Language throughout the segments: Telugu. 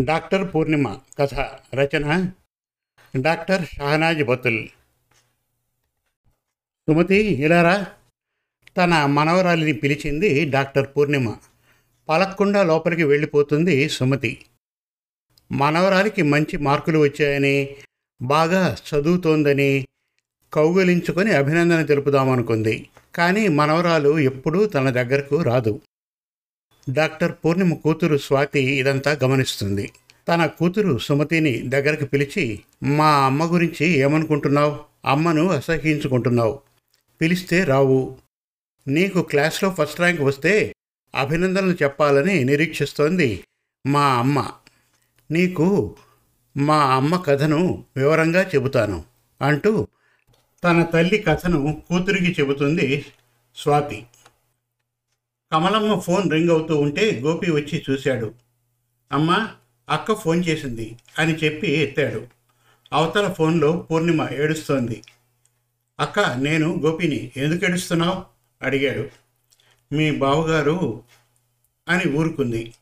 డాక్టర్ పూర్ణిమ కథ రచన డాక్టర్ షహనాజ్ బతుల్. సుమతి ఇలారా? తన మనవరాలిని పిలిచింది డాక్టర్ పూర్ణిమ. పలక్కుండా లోపలికి వెళ్ళిపోతుంది సుమతి. మనవరాలికి మంచి మార్కులు వచ్చాయని బాగా చదువుతోందని కౌగలించుకొని అభినందన తెలుపుదామనుకుంది. కానీ మనవరాలు ఎప్పుడూ తన దగ్గరకు రాదు. డాక్టర్ పూర్ణిమ కూతురు స్వాతి ఇదంతా గమనిస్తుంది. తన కూతురు సుమతిని దగ్గరకు పిలిచి మా అమ్మ గురించి ఏమనుకుంటున్నావు? అమ్మను అసహించుకుంటున్నావు పిలిస్తే రావు నీకు క్లాస్లో ఫస్ట్ ర్యాంక్ వస్తే అభినందనలు చెప్పాలని నిరీక్షిస్తోంది మా అమ్మ. నీకు మా అమ్మ కథను వివరంగా చెబుతాను అంటూ తన తల్లి కథను కూతురికి చెబుతుంది స్వాతి. కమలమ్మ ఫోన్ రింగ్ అవుతూ ఉంటే గోపి వచ్చి చూశాడు. అమ్మా అక్క ఫోన్ చేసింది అని చెప్పి ఎత్తాడు. అవతల ఫోన్లో పూర్ణిమ ఏడుస్తోంది. అక్క నేను గోపిని ఎందుకు ఏడుస్తున్నావు? అడిగాడు. మీ బావగారు అని ఊరుకుంది.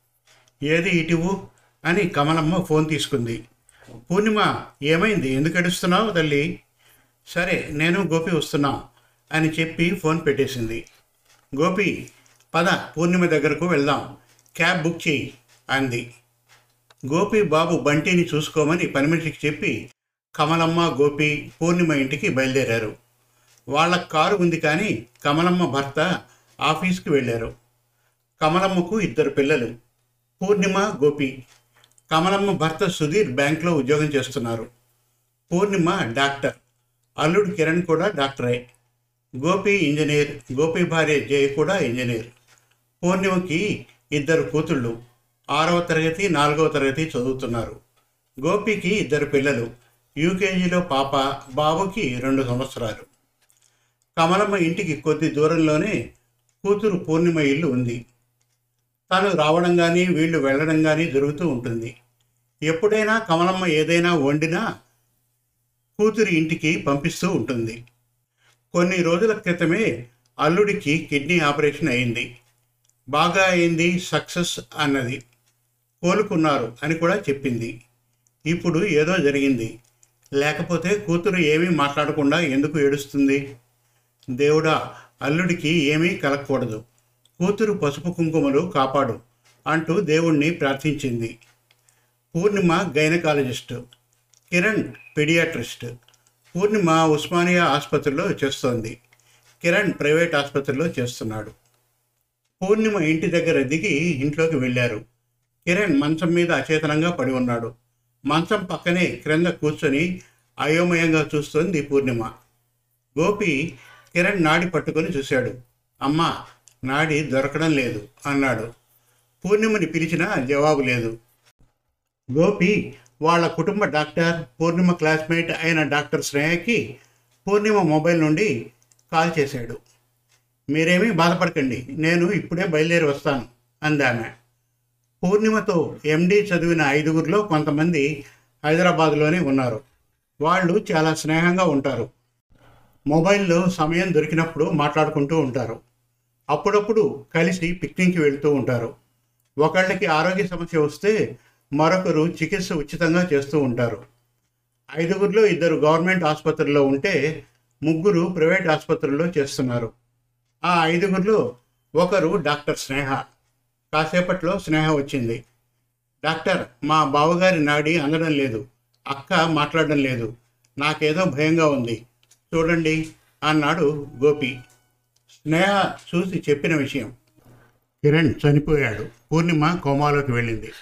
ఏది ఇటువు అని కమలమ్మ ఫోన్ తీసుకుంది. పూర్ణిమ ఏమైంది? ఎందుకు ఏడుస్తున్నావు తల్లి? సరే నేను గోపి వస్తున్నాం అని చెప్పి ఫోన్ పెట్టేసింది. గోపి పద పూర్ణిమ దగ్గరకు వెళ్దాం. క్యాబ్ బుక్ చేయి అంది. గోపి బాబు బంటిని చూసుకోమని పనిమనిషికి చెప్పి కమలమ్మ గోపి పూర్ణిమ ఇంటికి బయలుదేరారు. వాళ్ళ కారు ఉంది కానీ కమలమ్మ భర్త ఆఫీస్కి వెళ్ళారు. కమలమ్మకు ఇద్దరు పిల్లలు పూర్ణిమ గోపి. కమలమ్మ భర్త సుధీర్ బ్యాంక్లో ఉద్యోగం చేస్తున్నారు. పూర్ణిమ డాక్టర్ అల్లుడు కిరణ్ కూడా డాక్టరే. గోపి ఇంజనీర్ గోపి భార్య జయ కూడా ఇంజనీర్. పూర్ణిమకి ఇద్దరు కూతుళ్ళు. ఆరవ తరగతి నాలుగవ తరగతి చదువుతున్నారు. గోపికి ఇద్దరు పిల్లలు. యూకేజీలో పాప బాబుకి రెండు సంవత్సరాలు. కమలమ్మ ఇంటికి కొద్ది దూరంలోనే కూతురు పూర్ణిమ ఇల్లు ఉంది. తను రావడం కానీ వీళ్ళు వెళ్ళడం కానీ జరుగుతూ ఉంటుంది. ఎప్పుడైనా కమలమ్మ ఏదైనా వండినా కూతురి ఇంటికి పంపిస్తూ ఉంటుంది. కొన్ని రోజుల క్రితమే అల్లుడికి కిడ్నీ ఆపరేషన్ అయింది. బాగా అయింది సక్సెస్ అన్నది కోలుకున్నారు అని కూడా చెప్పింది. ఇప్పుడు ఏదో జరిగింది. లేకపోతే కూతురు ఏమీ మాట్లాడకుండా ఎందుకు ఏడుస్తుంది? దేవుడా అల్లుడికి ఏమీ కలగకూడదు. కూతురు పసుపు కుంకుమలు కాపాడు అంటూ దేవుణ్ణి ప్రార్థించింది. పూర్ణిమ గైనకాలజిస్ట్ కిరణ్ పెడియాట్రిస్ట్ పూర్ణిమ ఉస్మానియా ఆసుపత్రిలో చేస్తోంది. కిరణ్ ప్రైవేట్ ఆసుపత్రిలో చేస్తున్నాడు. పూర్ణిమ ఇంటి దగ్గర దిగి ఇంట్లోకి వెళ్ళారు. కిరణ్ మంచం మీద అచేతనంగా పడి ఉన్నాడు. మంచం పక్కనే క్రింద కూర్చొని అయోమయంగా చూస్తోంది పూర్ణిమ. గోపి కిరణ్ నాడి పట్టుకొని చూశాడు. అమ్మా నాడి దొరకడం లేదు అన్నాడు. పూర్ణిమని పిలిచినా జవాబు లేదు. గోపి వాళ్ళ కుటుంబ డాక్టర్ పూర్ణిమ క్లాస్మేట్ అయిన డాక్టర్ శ్రేయకి పూర్ణిమ మొబైల్ నుండి కాల్ చేశాడు. మీరేమీ బాధపడకండి. నేను ఇప్పుడే బయలుదేరి వస్తాను అందామె. పూర్ణిమతో ఎండి చదివిన ఐదుగురిలో కొంతమంది హైదరాబాద్లోనే ఉన్నారు. వాళ్ళు చాలా స్నేహంగా ఉంటారు. మొబైల్లో సమయం దొరికినప్పుడు మాట్లాడుకుంటూ ఉంటారు. అప్పుడప్పుడు కలిసి పిక్నిక్కి వెళ్తూ ఉంటారు. ఒకళ్ళకి ఆరోగ్య సమస్య వస్తే మరొకరు చికిత్స ఉచితంగా చేస్తూ ఉంటారు. ఐదుగురిలో ఇద్దరు గవర్నమెంట్ ఆసుపత్రిలో ఉంటే ముగ్గురు ప్రైవేట్ ఆసుపత్రుల్లో చేస్తున్నారు. ఆ ఐదుగురిలో ఒకరు డాక్టర్ స్నేహ. కాసేపట్లో స్నేహ వచ్చింది. డాక్టర్ మా బావగారి నాడి అందడం లేదు. అక్క మాట్లాడడం లేదు. నాకేదో భయంగా ఉంది. చూడండి అన్నాడు గోపి. స్నేహ చూసి చెప్పిన విషయం. కిరణ్ చనిపోయాడు. పూర్ణిమ కోమాలోకి వెళ్ళింది.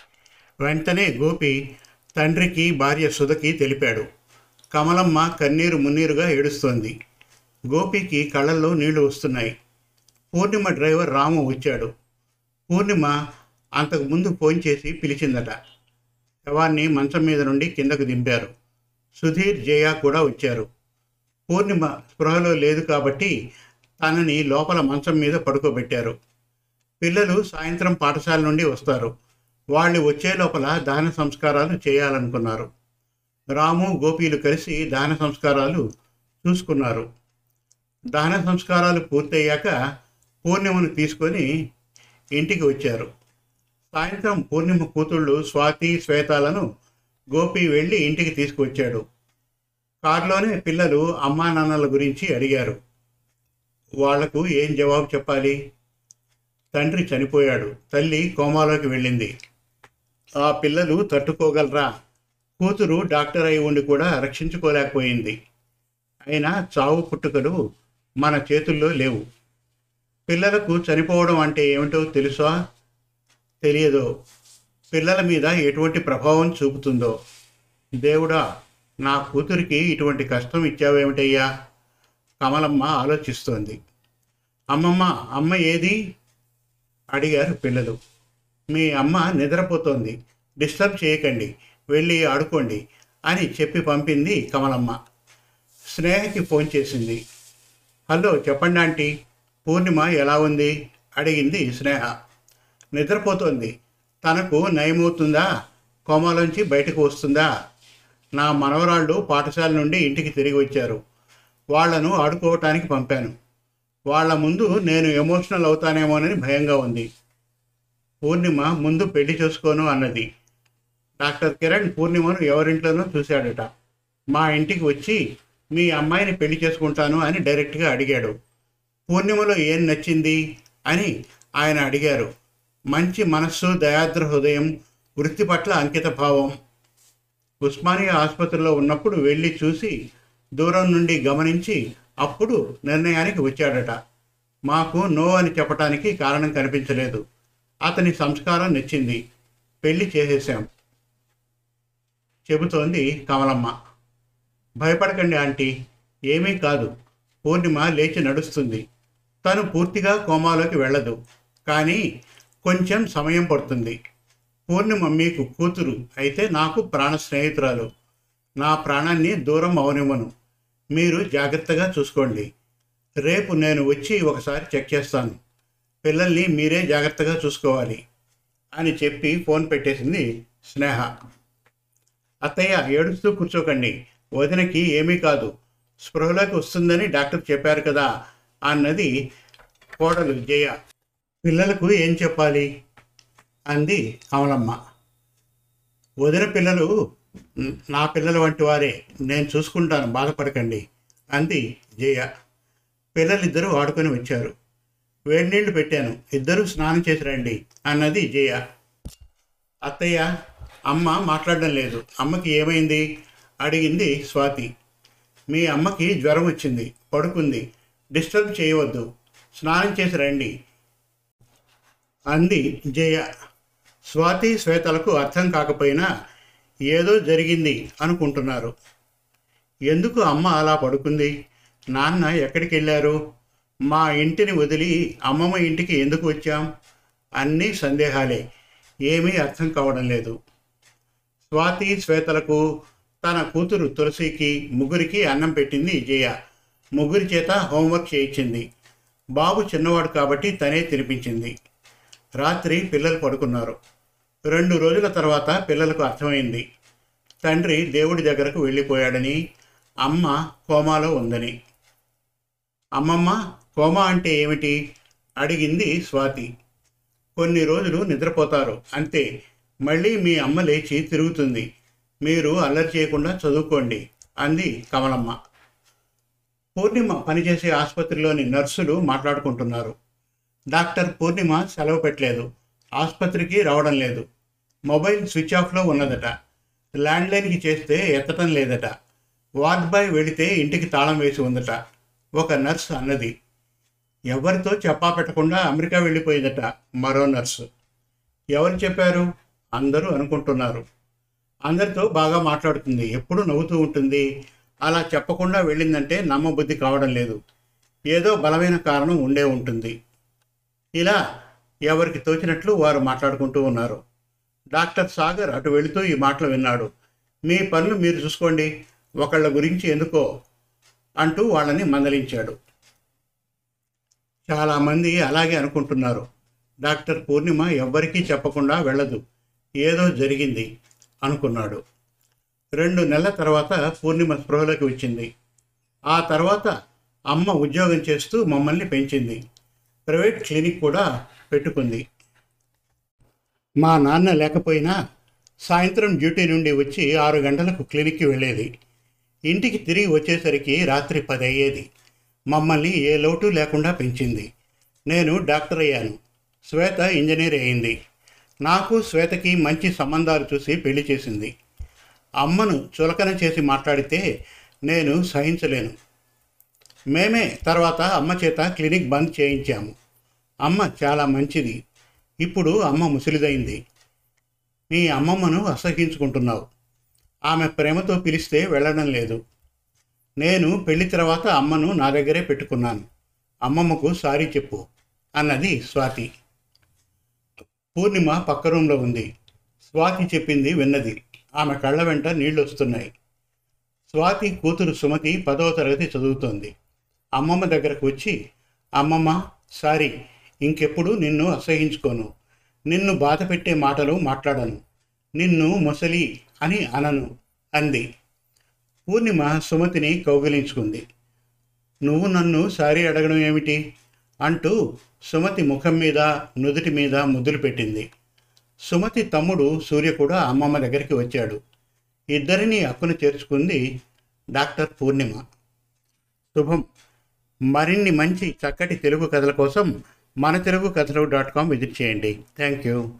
వెంటనే గోపి తండ్రికి భార్య సుధకి తెలిపాడు. కమలమ్మ కన్నీరు మున్నీరుగా ఏడుస్తోంది. గోపికి కళ్ళల్లో నీళ్ళు వస్తున్నాయి. పూర్ణిమ డ్రైవర్ రాము వచ్చాడు. పూర్ణిమ అంతకు ముందు ఫోన్ చేసి పిలిచిందట. శవాన్ని మంచం మీద నుండి కిందకు దింపారు. సుధీర్ జయ కూడా వచ్చారు. పూర్ణిమ స్పృహలో లేదు కాబట్టి తనని లోపల మంచం మీద పడుకోబెట్టారు. పిల్లలు సాయంత్రం పాఠశాల నుండి వస్తారు. వాళ్ళు వచ్చే లోపల దహన సంస్కారాలు చేయాలనుకున్నారు. రాము గోపీలు కలిసి దహన సంస్కారాలు చూసుకున్నారు. దహన సంస్కారాలు పూర్తయ్యాక పూర్ణిమను తీసుకొని ఇంటికి వచ్చారు. సాయంత్రం పూర్ణిమ కూతుళ్ళు స్వాతి శ్వేతాలను గోపి వెళ్ళి ఇంటికి తీసుకువచ్చాడు. కారులోనే పిల్లలు అమ్మా నాన్నల గురించి అడిగారు. వాళ్ళకు ఏం జవాబు చెప్పాలి? తండ్రి చనిపోయాడు. తల్లి కోమాలోకి వెళ్ళింది. ఆ పిల్లలు తట్టుకోగలరా? కూతురు డాక్టర్ అయి ఉండి కూడా రక్షించుకోలేకపోయింది. అయినా చావు పుట్టుకలు మన చేతుల్లో లేవు. పిల్లలకు చనిపోవడం అంటే ఏమిటో తెలుసా? తెలియదో. పిల్లల మీద ఎటువంటి ప్రభావం చూపుతుందో. దేవుడా నా కూతురికి ఇటువంటి కష్టం ఇచ్చావేమిటయ్యా? కమలమ్మ ఆలోచిస్తోంది. అమ్మమ్మ అమ్మ ఏది? అడిగారు పిల్లలు. మీ అమ్మ నిద్రపోతోంది. డిస్టర్బ్ చేయకండి. వెళ్ళి ఆడుకోండి అని చెప్పి పంపింది కమలమ్మ. స్నేహకి ఫోన్ చేసింది. హలో చెప్పండి ఆంటీ. పూర్ణిమ ఎలా ఉంది? అడిగింది స్నేహ. నిద్రపోతోంది. తనకు నయమవుతుందా? కోమాలోంచి బయటకు వస్తుందా? నా మనవరాళ్ళు పాఠశాల నుండి ఇంటికి తిరిగి వచ్చారు. వాళ్ళను ఆడుకోవటానికి పంపాను. వాళ్ళ ముందు నేను ఎమోషనల్ అవుతానేమోనని భయంగా ఉంది. పూర్ణిమ ముందు పెళ్ళి చేసుకోను అన్నది. డాక్టర్ కిరణ్ పూర్ణిమను ఎవరింట్లోనో చూశాడట. మా ఇంటికి వచ్చి మీ అమ్మాయిని పెళ్ళి చేసుకుంటాను అని డైరెక్ట్గా అడిగాడు. పూర్ణిమలో ఏం నచ్చింది అని ఆయన అడిగారు. మంచి మనస్సు దయాద్ర హృదయం వృత్తి పట్ల అంకిత భావం ఉస్మానియా ఆసుపత్రిలో ఉన్నప్పుడు వెళ్ళి చూసి దూరం నుండి గమనించి అప్పుడు నిర్ణయానికి వచ్చాడట. మాకు నో అని చెప్పటానికి కారణం కనిపించలేదు. అతని సంస్కారం నచ్చింది. పెళ్ళి చేసేశాం. చెబుతోంది కమలమ్మ. భయపడకండి ఆంటీ ఏమీ కాదు. పూర్ణిమ లేచి నడుస్తుంది. తను పూర్తిగా కోమాలోకి వెళ్ళదు. కానీ కొంచెం సమయం పడుతుంది. పూర్ణిమ మీకు కూతురు. అయితే నాకు ప్రాణ స్నేహితురాలు నా ప్రాణాన్ని దూరం అవనివ్వను. మీరు జాగ్రత్తగా చూసుకోండి. రేపు నేను వచ్చి ఒకసారి చెక్ చేస్తాను. పిల్లల్ని మీరే జాగ్రత్తగా చూసుకోవాలి అని చెప్పి ఫోన్ పెట్టేసింది స్నేహ. అత్తయ్య ఏడుస్తూ కూర్చోకండి. వదినకి ఏమీ కాదు. స్పృహలోకి వస్తుందని డాక్టర్ చెప్పారు కదా. అన్నది కోడలు జయ పిల్లలకు ఏం చెప్పాలి? అంది కమలమ్మ వదిన పిల్లలు నా పిల్లల వంటి వారే నేను చూసుకుంటాను బాధపడకండి అంది జయ పిల్లలిద్దరూ ఆడుకొని వచ్చారు. వేడి నీళ్ళు పెట్టాను ఇద్దరూ స్నానం చేసి రండి అన్నది జయ అత్తయ్య అమ్మ మాట్లాడడం లేదు అమ్మకి ఏమైంది? అడిగింది స్వాతి. మీ అమ్మకి జ్వరం వచ్చింది పడుకుంది డిస్టర్బ్ చేయవద్దు. స్నానం చేసి రండి. అంది జయ స్వాతి శ్వేతలకు అర్థం కాకపోయినా ఏదో జరిగింది అనుకుంటున్నారు. ఎందుకు అమ్మ అలా పడుకుంది? నాన్న ఎక్కడికి వెళ్ళారు మా ఇంటిని వదిలి అమ్మమ్మ ఇంటికి ఎందుకు వచ్చాం? అన్నీ సందేహాలే. ఏమీ అర్థం కావడం లేదు. స్వాతి శ్వేతలకు తన కూతురు తులసికి ముగ్గురికి అన్నం పెట్టింది జయ ముగ్గురి చేత హోంవర్క్ చేయించింది. బాబు చిన్నవాడు కాబట్టి తనే తినిపించింది. రాత్రి పిల్లలు పడుకున్నారు. రెండు రోజుల తర్వాత పిల్లలకు అర్థమైంది. తండ్రి దేవుడి దగ్గరకు వెళ్ళిపోయాడని అమ్మ కోమాలో ఉందని. అమ్మమ్మ కోమా అంటే ఏమిటి? అడిగింది స్వాతి. కొన్ని రోజులు నిద్రపోతారు అంతే. మళ్ళీ మీ అమ్మ లేచి తిరుగుతుంది. మీరు అల్లరి చేయకుండా చదువుకోండి అంది కమలమ్మ. పూర్ణిమ పనిచేసే ఆసుపత్రిలోని నర్సులు మాట్లాడుకుంటున్నారు. డాక్టర్ పూర్ణిమ సెలవు పెట్టలేదు. ఆసుపత్రికి రావడం లేదు. మొబైల్ స్విచ్ ఆఫ్లో ఉన్నదట. ల్యాండ్లైన్కి చేస్తే ఎత్తటం లేదట. వార్డ్ బాయ్ వెళితే ఇంటికి తాళం వేసి ఉందట. ఒక నర్స్ అన్నది. ఎవరితో చెప్పా పెట్టకుండా అమెరికా వెళ్ళిపోయిందట మరో నర్సు. ఎవరు చెప్పారు? అందరూ అనుకుంటున్నారు. అందరితో బాగా మాట్లాడుతుంది. ఎప్పుడు నవ్వుతూ ఉంటుంది. అలా చెప్పకుండా వెళ్ళిందంటే నమ్మబుద్ధి కావడం లేదు. ఏదో బలమైన కారణం ఉండే ఉంటుంది. ఇలా ఎవరికి తోచినట్లు వారు మాట్లాడుకుంటూ ఉన్నారు. డాక్టర్ సాగర్ అటు వెళుతూ ఈ మాటలు విన్నాడు. మీ పనులు మీరు చూసుకోండి. ఒకళ్ళ గురించి ఎందుకో అంటూ వాళ్ళని మందలించాడు. చాలామంది అలాగే అనుకుంటున్నారు. డాక్టర్ పూర్ణిమ ఎవ్వరికీ చెప్పకుండా వెళ్ళదు. ఏదో జరిగింది అనుకున్నాడు. రెండు నెలల తర్వాత పూర్ణిమ స్పృహలోకి వచ్చింది. ఆ తర్వాత అమ్మ ఉద్యోగం చేస్తూ మమ్మల్ని పెంచింది. ప్రైవేట్ క్లినిక్ కూడా పెట్టుకుంది. మా నాన్న లేకపోయినా సాయంత్రం డ్యూటీ నుండి వచ్చి ఆరు గంటలకు క్లినిక్కి వెళ్ళేది. ఇంటికి తిరిగి వచ్చేసరికి రాత్రి పది అయ్యేది మమ్మల్ని ఏ లోటు లేకుండా పెంచింది. నేను డాక్టర్ అయ్యాను. శ్వేత ఇంజనీర్ అయింది. నాకు శ్వేతకి మంచి సంబంధాలు చూసి పెళ్ళి చేసింది. అమ్మను చులకన చేసి మాట్లాడితే నేను సహించలేను. మేమే తర్వాత అమ్మ చేత క్లినిక్ బంద్ చేయించాము. అమ్మ చాలా మంచిది. ఇప్పుడు అమ్మ ముసిలిదైంది. మీ అమ్మమ్మను అసహించుకుంటున్నావు. ఆమె ప్రేమతో పిలిస్తే వెళ్ళడం లేదు. నేను పెళ్ళి తర్వాత అమ్మను నా దగ్గరే పెట్టుకున్నాను. అమ్మమ్మకు సారీ చెప్పు అన్నది స్వాతి. పూర్ణిమ పక్క రూమ్లో ఉంది. స్వాతి చెప్పింది విన్నది. ఆమె కళ్ళ వెంట నీళ్ళు వస్తున్నాయి స్వాతి కూతురు సుమతి పదవ తరగతి చదువుతోంది. అమ్మమ్మ దగ్గరకు వచ్చి అమ్మమ్మ సారీ ఇంకెప్పుడు నిన్ను అసహించుకోను. నిన్ను బాధ పెట్టే మాటలు మాట్లాడను. నిన్ను ముసలి అని అనను అంది. పూర్ణిమ సుమతిని కౌగిలించుకుంది. నువ్వు నన్ను సారీ అడగడం ఏమిటి? అంటూ సుమతి ముఖం మీద నుదుటి మీద ముద్దులు పెట్టింది. సుమతి తమ్ముడు సూర్య కూడా అమ్మమ్మ దగ్గరికి వచ్చాడు. ఇద్దరిని అక్కున చేర్చుకుంది డాక్టర్ పూర్ణిమ. శుభం. మరిన్ని మంచి చక్కటి తెలుగు కథల కోసం మన తెలుగు కథలు డాట్ కామ్ విజిట్ చేయండి. Thank you.